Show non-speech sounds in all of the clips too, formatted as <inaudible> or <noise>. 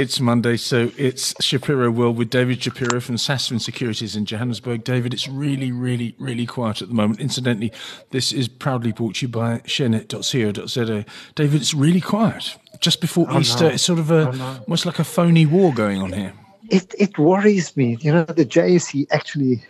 It's Monday, so it's Shapiro World with David Shapiro from Sasfin Securities in Johannesburg. David, it's really, really, really quiet at the moment. Incidentally, this is proudly brought to you by sharenet.co.za. David, it's really quiet. Just before oh, Easter, no. it's sort of a, oh, no. almost like a phony war going on here. It, it worries me. You know, the JSE actually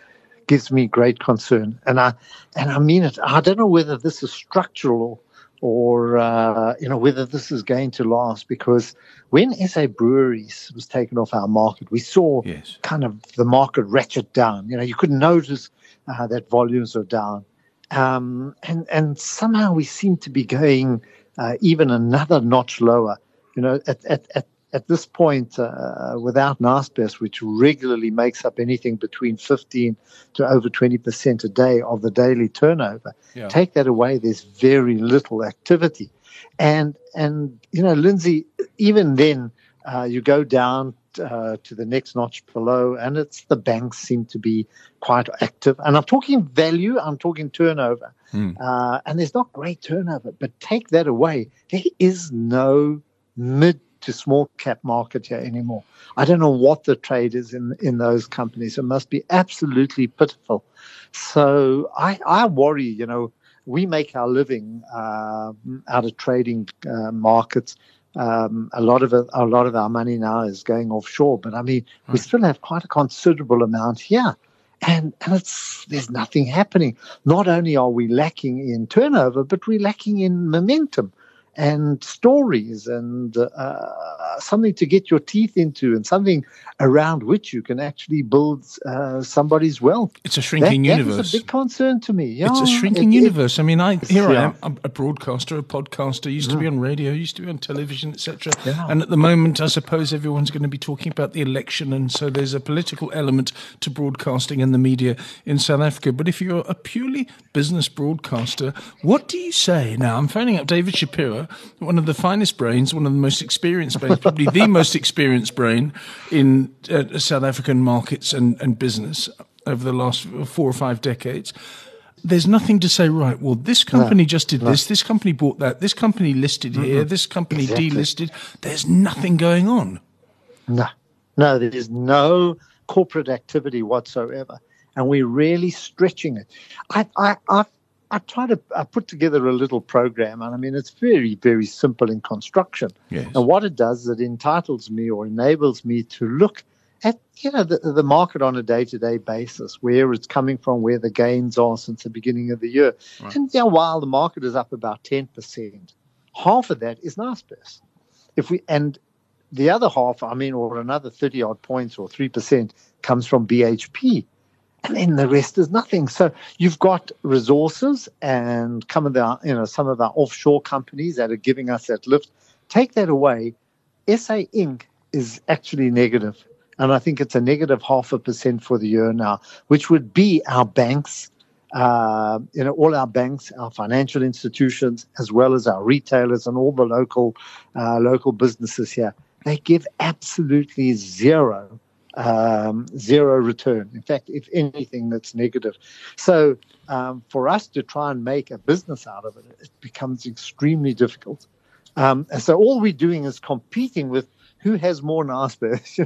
gives me great concern. And I, and I mean it. I don't know whether this is structural or uh, you know whether this is going to last because when SA Breweries was taken off our market, we saw yes. kind of the market ratchet down. You know, you could notice uh, that volumes are down, um, and and somehow we seem to be going uh, even another notch lower. You know, at at, at at this point, uh, without Naspers, which regularly makes up anything between 15 to over 20% a day of the daily turnover, yeah. take that away, there's very little activity. And, and you know, Lindsay, even then, uh, you go down uh, to the next notch below, and it's the banks seem to be quite active. And I'm talking value, I'm talking turnover. Mm. Uh, and there's not great turnover, but take that away. There is no mid to small cap market here anymore. I don't know what the trade is in in those companies. It must be absolutely pitiful. So I I worry. You know, we make our living uh, out of trading uh, markets. Um, a lot of it, a lot of our money now is going offshore, but I mean, we hmm. still have quite a considerable amount here. And, and it's, there's nothing happening. Not only are we lacking in turnover, but we're lacking in momentum and stories and uh, something to get your teeth into and something around which you can actually build uh, somebody's wealth. It's a shrinking that, universe. That's a big concern to me. Yeah, it's a shrinking it, universe. It, I mean, I here yeah. I am, I'm a broadcaster, a podcaster. Used to be on radio, used to be on television, etc. Yeah. And at the moment, I suppose everyone's going to be talking about the election, and so there's a political element to broadcasting and the media in South Africa. But if you're a purely business broadcaster, what do you say now? I'm phoning up David Shapiro one of the finest brains, one of the most experienced brains, probably the most experienced brain in uh, South African markets and, and business over the last four or five decades. There's nothing to say, right, well, this company no, just did no. this, this company bought that, this company listed mm-hmm. here, this company exactly. delisted. There's nothing going on. No, no, there is no corporate activity whatsoever. And we're really stretching it. I, I, I've I try to I put together a little program, and I mean it's very very simple in construction. Yes. And what it does is it entitles me or enables me to look at you know the, the market on a day to day basis, where it's coming from, where the gains are since the beginning of the year. Right. And yeah, while the market is up about ten percent, half of that is Naspers. If we and the other half, I mean, or another thirty odd points or three percent comes from BHP and then the rest is nothing. So you've got resources and some of the you know some of our offshore companies that are giving us that lift. Take that away, SA Inc. is actually negative, and I think it's a negative half a percent for the year now, which would be our banks. Uh, you know, all our banks, our financial institutions, as well as our retailers and all the local uh, local businesses here, they give absolutely zero um, zero return. In fact, if anything, that's negative. So um, for us to try and make a business out of it, it becomes extremely difficult. Um, and so all we're doing is competing with who has more Naspers.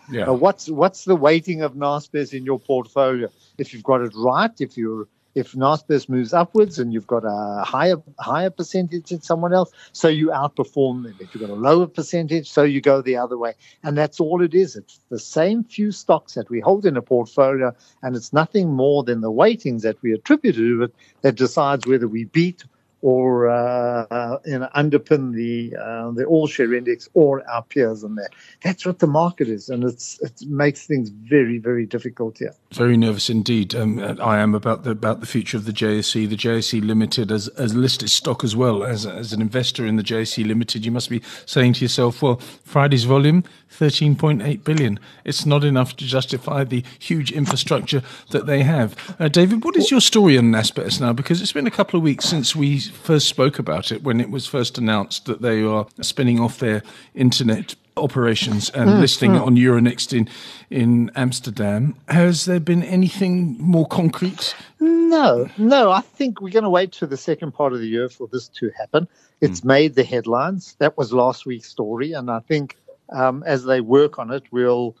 <laughs> yeah. what's what's the weighting of Naspers in your portfolio? If you've got it right, if you're if Naspers moves upwards and you've got a higher higher percentage than someone else, so you outperform them. If you've got a lower percentage, so you go the other way. And that's all it is. It's the same few stocks that we hold in a portfolio, and it's nothing more than the weightings that we attribute to it that decides whether we beat or uh, you know, underpin the uh, the all share index or our peers on there. That's what the market is, and it's it makes things very very difficult here. Very nervous indeed. Um, I am about the about the future of the JSE. The JSE Limited as as listed stock as well as as an investor in the JSE Limited. You must be saying to yourself, well, Friday's volume 13.8 billion. It's not enough to justify the huge infrastructure that they have. Uh, David, what is your story on Naspers now? Because it's been a couple of weeks since we first spoke about it when it was first announced that they are spinning off their internet operations and mm, listing mm. on Euronext in in Amsterdam. Has there been anything more concrete? No, no. I think we're going to wait to the second part of the year for this to happen. It's mm. made the headlines. That was last week's story, and I think um, as they work on it, we'll,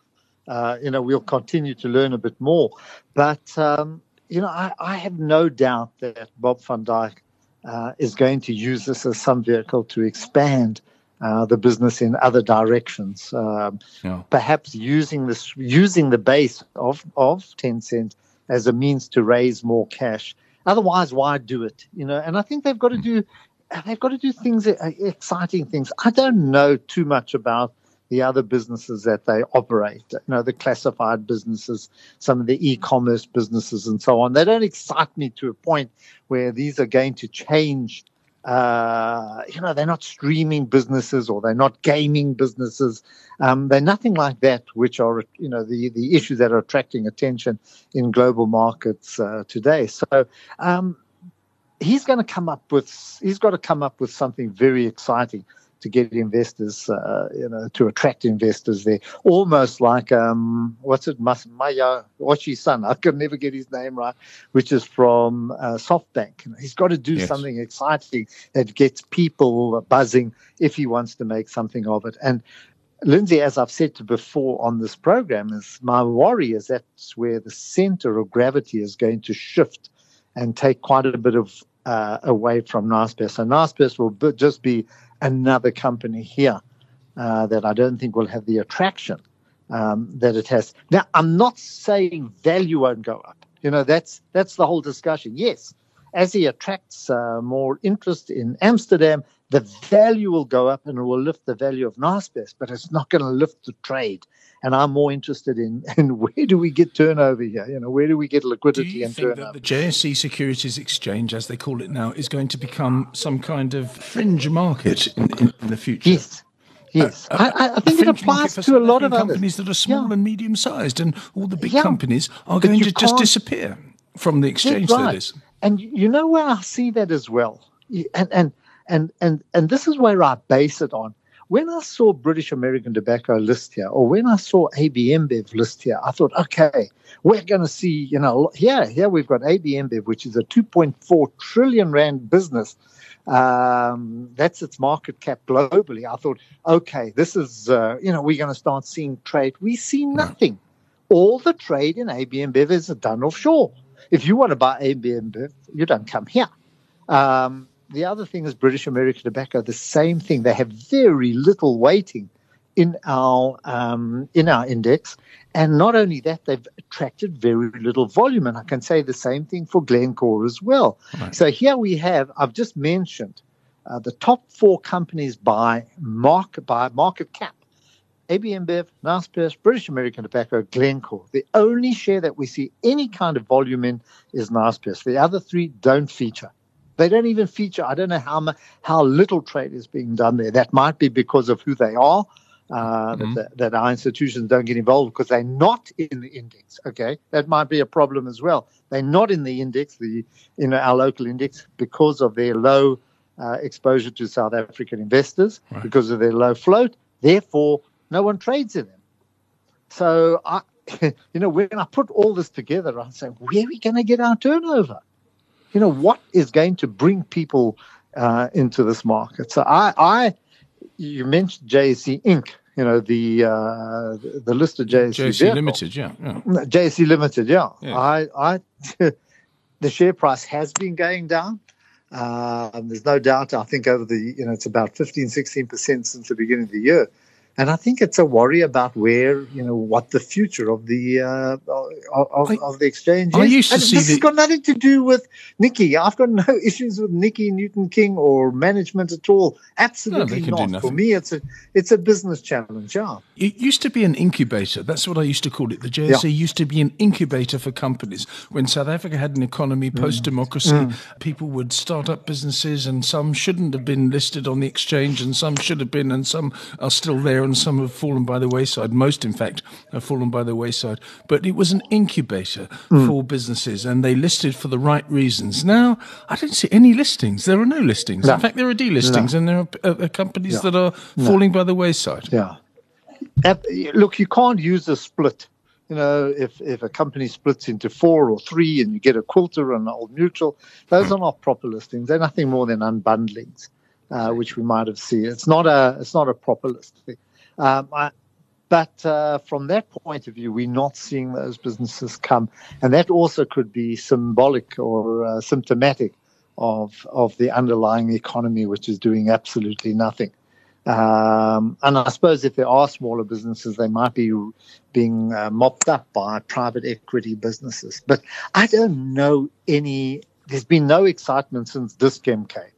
uh, you know, we'll continue to learn a bit more. But um, you know, I, I, have no doubt that Bob van Dijk uh, is going to use this as some vehicle to expand uh, the business in other directions. Um, yeah. Perhaps using this, using the base of of Tencent as a means to raise more cash. Otherwise, why do it? You know, and I think they've got to do they've got to do things, uh, exciting things. I don't know too much about the other businesses that they operate, you know, the classified businesses, some of the e-commerce businesses and so on. They don't excite me to a point where these are going to change. Uh, you know, they're not streaming businesses or they're not gaming businesses. Um, they're nothing like that, which are, you know, the, the issues that are attracting attention in global markets uh, today. So, um, he's going to come up with, he's got to come up with something very exciting to get investors, uh, you know, to attract investors there. Almost like, um, what's it, Mas- Maya son, I can never get his name right, which is from uh, SoftBank. He's got to do yes. something exciting that gets people buzzing if he wants to make something of it. And Lindsay, as I've said before on this program, is my worry is that's where the center of gravity is going to shift and take quite a bit of uh, away from Naspers. So Naspers will b- just be another company here uh, that I don't think will have the attraction um, that it has. Now, I'm not saying value won't go up. You know, that's that's the whole discussion. Yes, as he attracts uh, more interest in Amsterdam, the value will go up and it will lift the value of Naspers, but it's not going to lift the trade. And I'm more interested in, <laughs> in where do we get turnover here? You know, where do we get liquidity do you and think turnover? That the JSE Securities Exchange, as they call it now, is going to become some kind of fringe market in, in, in the future? Yes. Yes, uh, I, I, think it applies to a lot of companies others. that are small yeah. and medium sized, and all the big yeah. companies are going to just disappear from the exchange. Right. That is. And you know where I see that as well, and and and and and this is where I base it on. When I saw British American Tobacco list here, or when I saw AB InBev list here, I thought, okay, we're going to see, you know, here, here we've got AB InBev, which is a 2.4 trillion rand business. Um, that's its market cap globally. I thought, okay, this is, uh, you know, we're going to start seeing trade. We see nothing. All the trade in AB InBev is done offshore. If you want to buy AB InBev, you don't come here. Um, the other thing is British American Tobacco, the same thing. They have very little weighting in our um, in our index, and not only that, they've attracted very little volume. And I can say the same thing for Glencore as well. Right. So here we have. I've just mentioned uh, the top four companies by market by market cap. AB InBev, Naspers, British American Tobacco, Glencore. The only share that we see any kind of volume in is Naspers. The other three don't feature. They don't even feature. I don't know how how little trade is being done there. That might be because of who they are. Uh, mm-hmm. that, that, our institutions don't get involved because they're not in the index. Okay, that might be a problem as well. They're not in the index, the you know our local index, because of their low uh, exposure to South African investors, right. because of their low float. Therefore, no one trades in them. So I, <laughs> you know, when I put all this together, I say, where are we going to get our turnover? You know, what is going to bring people uh, into this market? So I, I, you mentioned JSE Inc. You know the uh, the list of JSE, JSE Limited, yeah, yeah. JSE Limited, yeah. yeah. I, I, <laughs> the share price has been going down. Uh, there's no doubt. I think over the you know it's about 15, 16 percent since the beginning of the year. And I think it's a worry about where, you know, what the future of the uh, of, I, of, the exchange is. I used to and see this the... has got nothing to do with Nicky. I've got no <laughs> issues with Nicky Newton-King or management at all. Absolutely no, not. For me, it's a it's a business challenge. Yeah. It used to be an incubator. That's what I used to call it. The JSE yeah. used to be an incubator for companies. When South Africa had an economy mm. post democracy, mm. people would start up businesses, and some shouldn't have been listed on the exchange, and some should have been, and some are still there and some have fallen by the wayside. Most, in fact, have fallen by the wayside. But it was an incubator mm. for businesses, and they listed for the right reasons. Now, I don't see any listings. There are no listings. No. In fact, there are delistings, no. and there are uh, uh companies yeah. that are falling no. by the wayside. Yeah. Look, you can't use a split you know, if, if a company splits into four or three and you get a quilter and an old mutual, those are not proper listings. They're nothing more than unbundlings, uh, which we might have seen. It's not a it's not a proper listing. Um, I, but uh, from that point of view, we're not seeing those businesses come, and that also could be symbolic or uh, symptomatic of of the underlying economy, which is doing absolutely nothing. Um, and I suppose if there are smaller businesses, they might be being uh, mopped up by private equity businesses. But I don't know any. There's been no excitement since Dis-Chem came.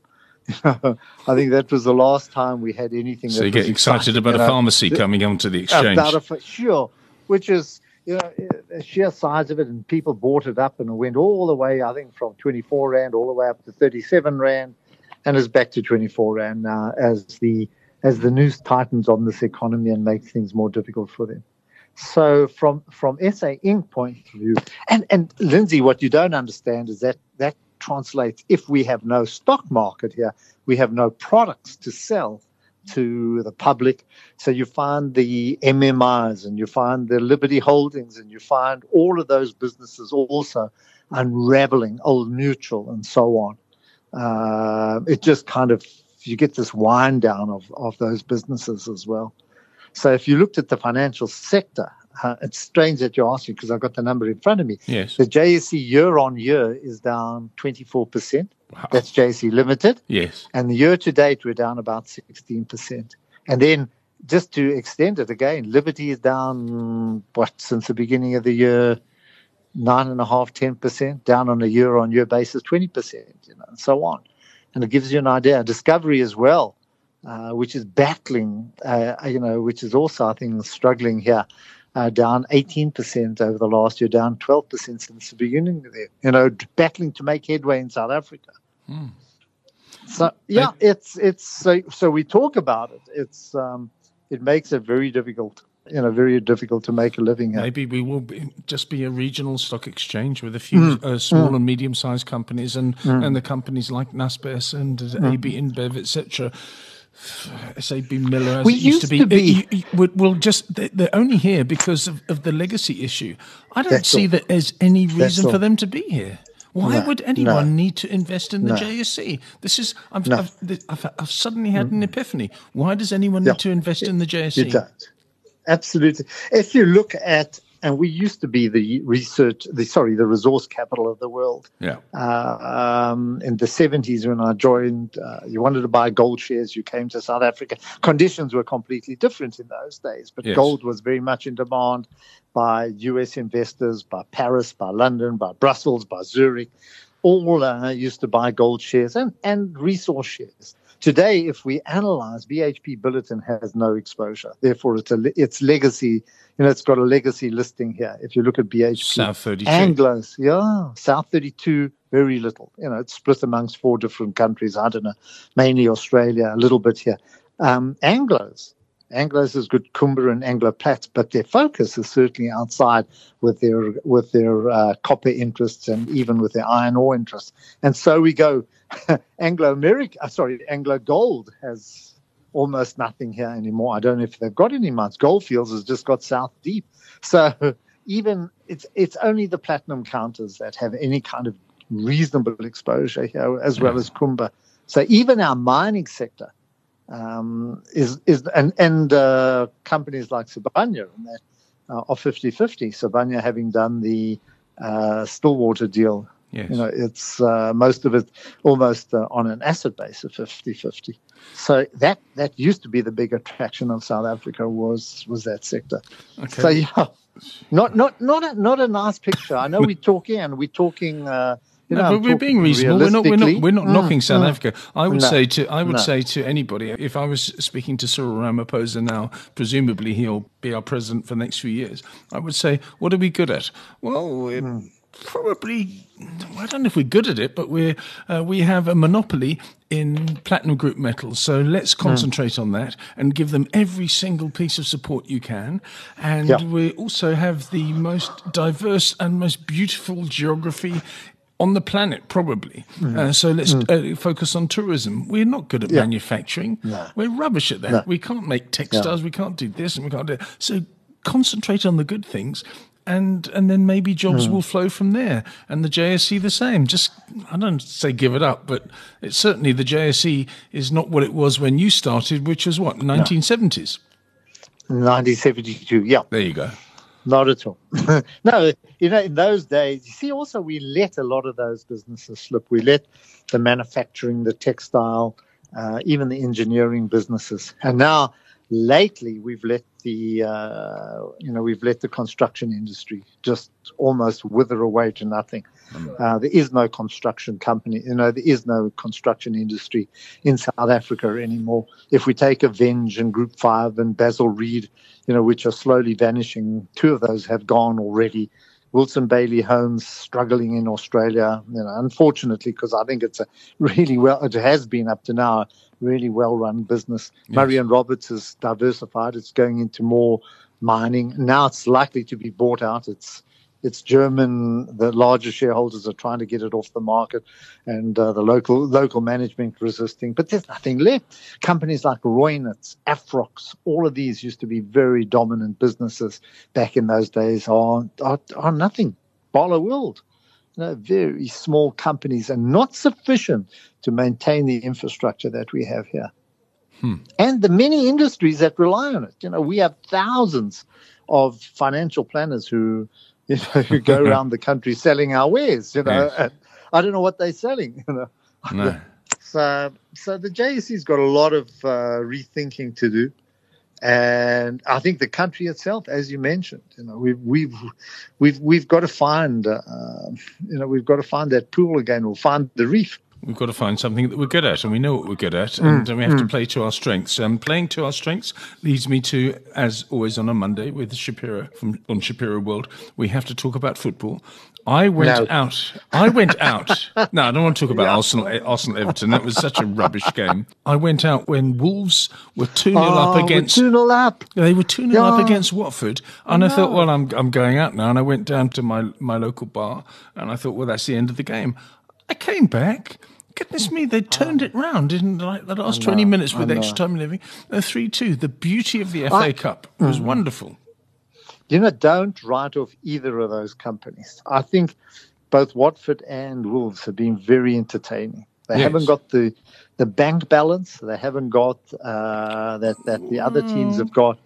<laughs> I think that was the last time we had anything. So you get excited about a know, pharmacy coming onto the exchange. About a, sure, which is you know the sheer size of it, and people bought it up, and it went all the way. I think from 24 rand all the way up to 37 rand, and is back to 24 rand now as the as the news tightens on this economy and makes things more difficult for them. So from from SA Inc. point of view, and and Lindsay, what you don't understand is that that translates if we have no stock market here, we have no products to sell to the public. So you find the MMIs and you find the Liberty Holdings and you find all of those businesses also unraveling, Old Mutual and so on. Uh, it just kind of, you get this wind down of, of those businesses as well. So if you looked at the financial sector, uh, it's strange that you're asking because I've got the number in front of me. Yes. The JSE year on year is down 24%. Wow. That's JSE Limited. Yes. And the year to date, we're down about 16%. And then just to extend it again, Liberty is down, what, since the beginning of the year, nine and a half, 10%, down on a year on year basis, 20%, you know, and so on. And it gives you an idea. Discovery as well, uh, which is battling, uh, you know, which is also, I think, struggling here uh, down 18% over the last year, down 12% since the beginning of the you know, battling to make headway in South Africa. Hmm. So yeah, it's it's so so we talk about it. It's um, it makes it very difficult, you know, very difficult to make a living. Here. Maybe we will be, just be a regional stock exchange with a few mm. uh, small mm. and medium sized companies and mm. and the companies like Naspers and uh, AB InBev, etc SAB Miller as we it used, used to be. To be. will just they're only here because of, of the legacy issue. I don't That's see all. that there's any reason for them to be here. Why no, would anyone no. need to invest in the no. JSE? This is I've, no. I've, I've, I've, suddenly had an epiphany. Why does anyone yeah. need to invest in the JSE? You don't. Absolutely. If you look at and we used to be the research, the sorry, the resource capital of the world. Yeah. Uh, um, in the seventies, when I joined, uh, you wanted to buy gold shares. You came to South Africa. Conditions were completely different in those days, but yes. gold was very much in demand by U.S. investors, by Paris, by London, by Brussels, by Zurich. All uh, used to buy gold shares and and resource shares. Today, if we analyze, BHP Billiton has no exposure. Therefore, it's, a, its legacy, you know, it's got a legacy listing here. If you look at BHP. South 32. Anglos, yeah. South 32, very little. You know, it's split amongst four different countries. I don't know, mainly Australia, a little bit here. Um, Anglos, Anglos is good Kumba and Anglo Plat, but their focus is certainly outside with their with their uh, copper interests and even with their iron ore interests. And so we go. <laughs> Anglo America, uh, sorry, Anglo Gold has almost nothing here anymore. I don't know if they've got any mines. Goldfields has just got South Deep. So <laughs> even it's it's only the platinum counters that have any kind of reasonable exposure here, as well as Kumba. So even our mining sector um, is is and and uh, companies like Sibanye and that uh, are 50-50. Sibanye having done the uh, Stillwater deal. Yes. You know, it's uh, most of it almost uh, on an asset base of 50-50. So that that used to be the big attraction of South Africa was was that sector. Okay. So yeah, not not not a, not a nice picture. I know we're <laughs> talking and we're talking uh, you know, no, but we're being reasonable. We're not. We're not. We're not mm, knocking South mm, Africa. I would no, say to. I would no. say to anybody, if I was speaking to Cyril Ramaphosa now, presumably he'll be our president for the next few years. I would say, what are we good at? Well, mm. Probably. I don't know if we're good at it, but we uh, we have a monopoly in platinum group metals. So let's mm. concentrate on that and give them every single piece of support you can. And yeah. we also have the most diverse and most beautiful geography on the planet, probably. Mm. Uh, so let's mm. uh, focus on tourism. We're not good at yeah. manufacturing. No. We're rubbish at that. No. We can't make textiles. No. We can't do this, and we can't do. It. So concentrate on the good things, and and then maybe jobs mm. will flow from there. And the JSE the same. Just I don't say give it up, but it's certainly the JSE is not what it was when you started, which was what 1970s. 1972. Yeah. There you go. Not at all. <laughs> no, you know, in those days, you see, also we let a lot of those businesses slip. We let the manufacturing, the textile, uh, even the engineering businesses. And now, lately, we've let the, uh, you know, we've let the construction industry just almost wither away to nothing. Mm. Uh, there is no construction company, you know, there is no construction industry in South Africa anymore. If we take Aveng and Group 5 and Basil Read, you know, which are slowly vanishing, two of those have gone already. Wilson Bayly Holmes struggling in Australia, you know, unfortunately, because I think it's a really well, it has been up to now, really well run business. Yes. Murray and Roberts has diversified. It's going into more mining. Now it's likely to be bought out. It's it's German. The larger shareholders are trying to get it off the market, and uh, the local local management resisting. But there's nothing left. Companies like Reunert, Afrox, all of these used to be very dominant businesses back in those days. Are are, are nothing. Barloworld, you know, very small companies and not sufficient to maintain the infrastructure that we have here. Hmm. And the many industries that rely on it. You know, we have thousands of financial planners who you know, who go <laughs> around the country selling our wares. You know, yes. I don't know what they're selling. You know, no. <laughs> so so the JSE's got a lot of uh, rethinking to do, and I think the country itself, as you mentioned, you know, we've we've we've we've got to find, uh, you know, we've got to find that pool again. We'll find the reef. We've got to find something that we're good at, and we know what we're good at, and mm, we have mm. to play to our strengths. Um, playing to our strengths leads me to, as always on a Monday with Shapiro from on Shapiro World, we have to talk about football. I went no. out. I went out. <laughs> no, I don't want to talk about yeah. Arsenal, Arsenal Everton. That was such a rubbish game. I went out when Wolves were 2 0 oh, up against. 2 0 up. They were 2 0 yeah. up against Watford. And I thought, well, I'm, I'm going out now. And I went down to my, my local bar and I thought, well, that's the end of the game. I came back. Goodness me, they turned it round in like the last 20 minutes with extra time living. 3 2. The beauty of the FA I, Cup was mm. wonderful. You know, don't write off either of those companies. I think both Watford and Wolves have been very entertaining. They yes. haven't got the the bank balance. They haven't got uh, that that the other teams have got,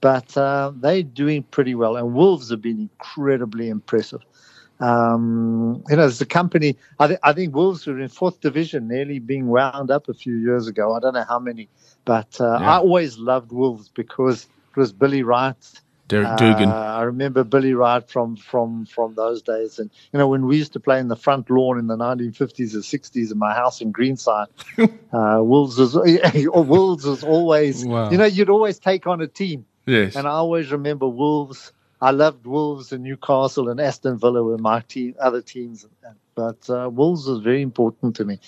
but uh, they're doing pretty well. And Wolves have been incredibly impressive. Um, you know, as a company, I, th- I think Wolves were in fourth division, nearly being wound up a few years ago. I don't know how many, but uh, yeah. I always loved Wolves because it was Billy Wright. Derek Dougan. Uh, I remember Billy Wright from from from those days, and you know when we used to play in the front lawn in the 1950s or 60s in my house in Greenside, <laughs> uh, Wolves was <laughs> Wolves was always wow. you know you'd always take on a team. Yes. And I always remember Wolves I loved Wolves and Newcastle and Aston Villa were my team, other teams, but uh, Wolves was very important to me.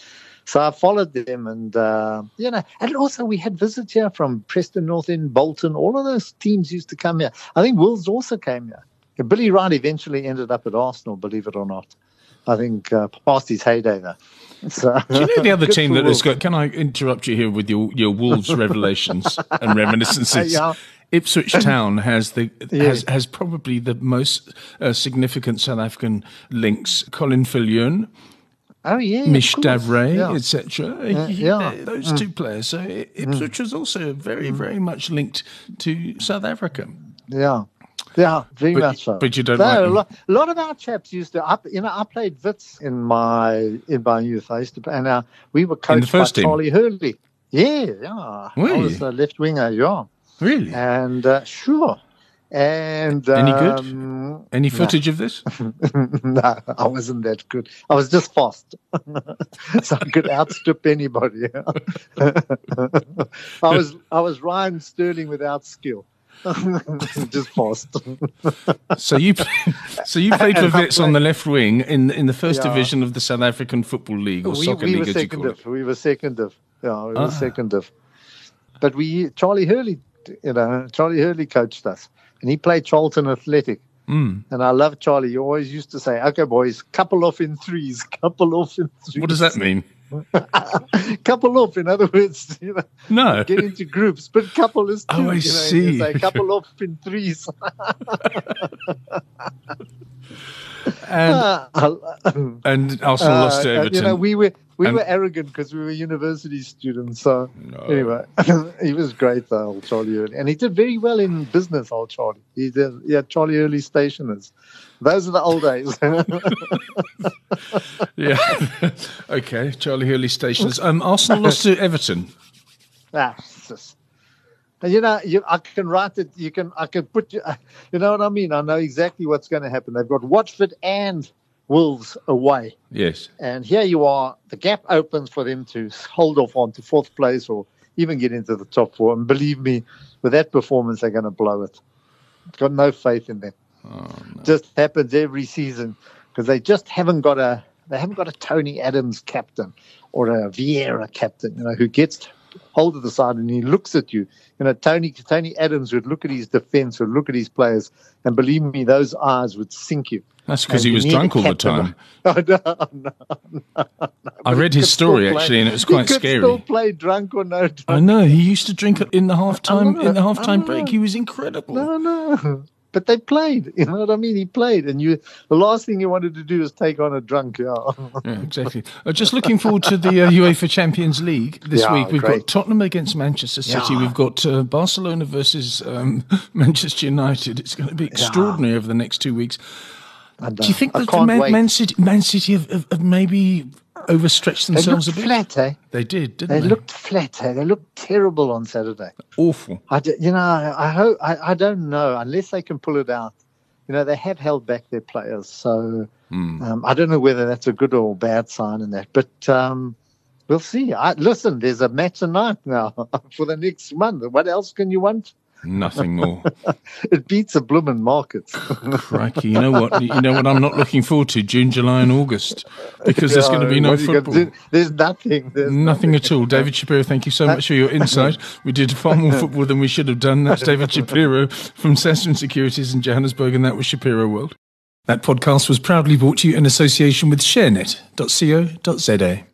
So I followed them, and uh, you know, and also we had visits here from Preston North End, Bolton. All of those teams used to come here. I think Wolves also came here. Billy Wright eventually ended up at Arsenal, believe it or not. I think uh, past his heyday though. <laughs> So, Do you know the other team that has got? Can I interrupt you here with your your Wolves revelations and <laughs> reminiscences? yeah. Ipswich <laughs> Town has the yeah. has, has probably the most uh, significant South African links. Colin Viljoen. Oh yeah, Mich d'Avray, yeah. etc. Yeah, yeah, those mm. two players. So Ipswich mm. was also very, mm. very much linked to South Africa. Yeah, yeah, very but, much so. But you don't. like a, lot, a lot of our chaps used to. I, you know, I played Wits in my in my youth. I used to, and uh, we were coached by team. Charlie Hurley. Yeah, yeah. Really? I was a left winger. Yeah. Really? And uh, sure. And any um, good? Any footage of this? <laughs> no, I wasn't that good. I was just fast, <laughs> so I could outstrip anybody. <laughs> I was I was Ryan Sterling without skill. just fast. so you, so you played for Wits on the left wing in in the first yeah. division of the South African Football League or we, Soccer we League, were second of, We were second of. Yeah, we were ah. second of. But we Charlie Hurley, you know, Charlie Hurley coached us, and he played Charlton Athletic. Mm. And I love Charlie. He always used to say, "Okay, boys, couple off in threes, <laughs> couple off in threes." What does that mean? <laughs> couple off, in other words, <laughs> you know, no, get into groups, but couple is two. Oh, I you know, see. Say, couple off in threes. And, <laughs> and Arsenal uh, lost to Everton. You know, we were we and, were arrogant because we were university students. So no. anyway, <laughs> he was great though, old Charlie Hurley, and he did very well in business. Old Charlie, he did. Yeah, Charlie Hurley stationers. Those are the old days. <laughs> yeah. okay, Charlie Hurley stationers. Um, Arsenal lost to Everton. Ah, just, you know, you, I can write it. You can, I can put you. <laughs> You know what I mean? I know exactly what's going to happen. They've got Watford and Wolves away. Yes. And here you are. The gap opens for them to hold off on to fourth place or even get into the top four. And believe me, with that performance, they're going to blow it. Got no faith in them. Oh, no. Just happens every season because they just haven't got a they haven't got a Tony Adams captain or a Vieira captain, you know, who gets hold the side and he looks at you. You know, Tony Tony Adams would look at his defense, would look at his players, and believe me, those eyes would sink you. That's because he was drunk all the time. Oh, no, no, no, I read his story actually, and it was quite he could scary. Still play drunk or no drunk. I know he used to drink in the halftime in the halftime break. He was incredible. No, no but they played. <laughs> You know what I mean? He played, and you. The last thing you wanted to do is take on a drunk. Yeah, yeah <laughs> exactly. Uh, just looking forward to the uh, <laughs> UEFA Champions League this yeah, week. We've great. got Tottenham against Manchester City. Yeah. We've got uh, Barcelona versus um, Manchester United. It's going to be extraordinary over the next two weeks. Do you think that Man, Man, City, Man City have, have, have maybe overstretched themselves a bit. Flat, eh? They did, didn't they? They looked flat, eh? They looked terrible on Saturday. Awful. I, you know, I, I hope I, I don't know unless they can pull it out. You know, they have held back their players, so mm. um, I don't know whether that's a good or bad sign in that. But um, we'll see. I, listen, there's a match tonight now <laughs> for the next month. What else can you want? Nothing more. <laughs> it beats a blooming market. Crikey! You know what? You know what? I'm not looking forward to June, July, and August because there's going to be no football. There's nothing. There's nothing, nothing at all. David Shapiro, thank you so much for your <laughs> insight. We did far more football than we should have done. That's David <laughs> Shapiro from Sasfin Securities in Johannesburg, and that was Shapiro World. That podcast was proudly brought to you in association with ShareNet.co.za.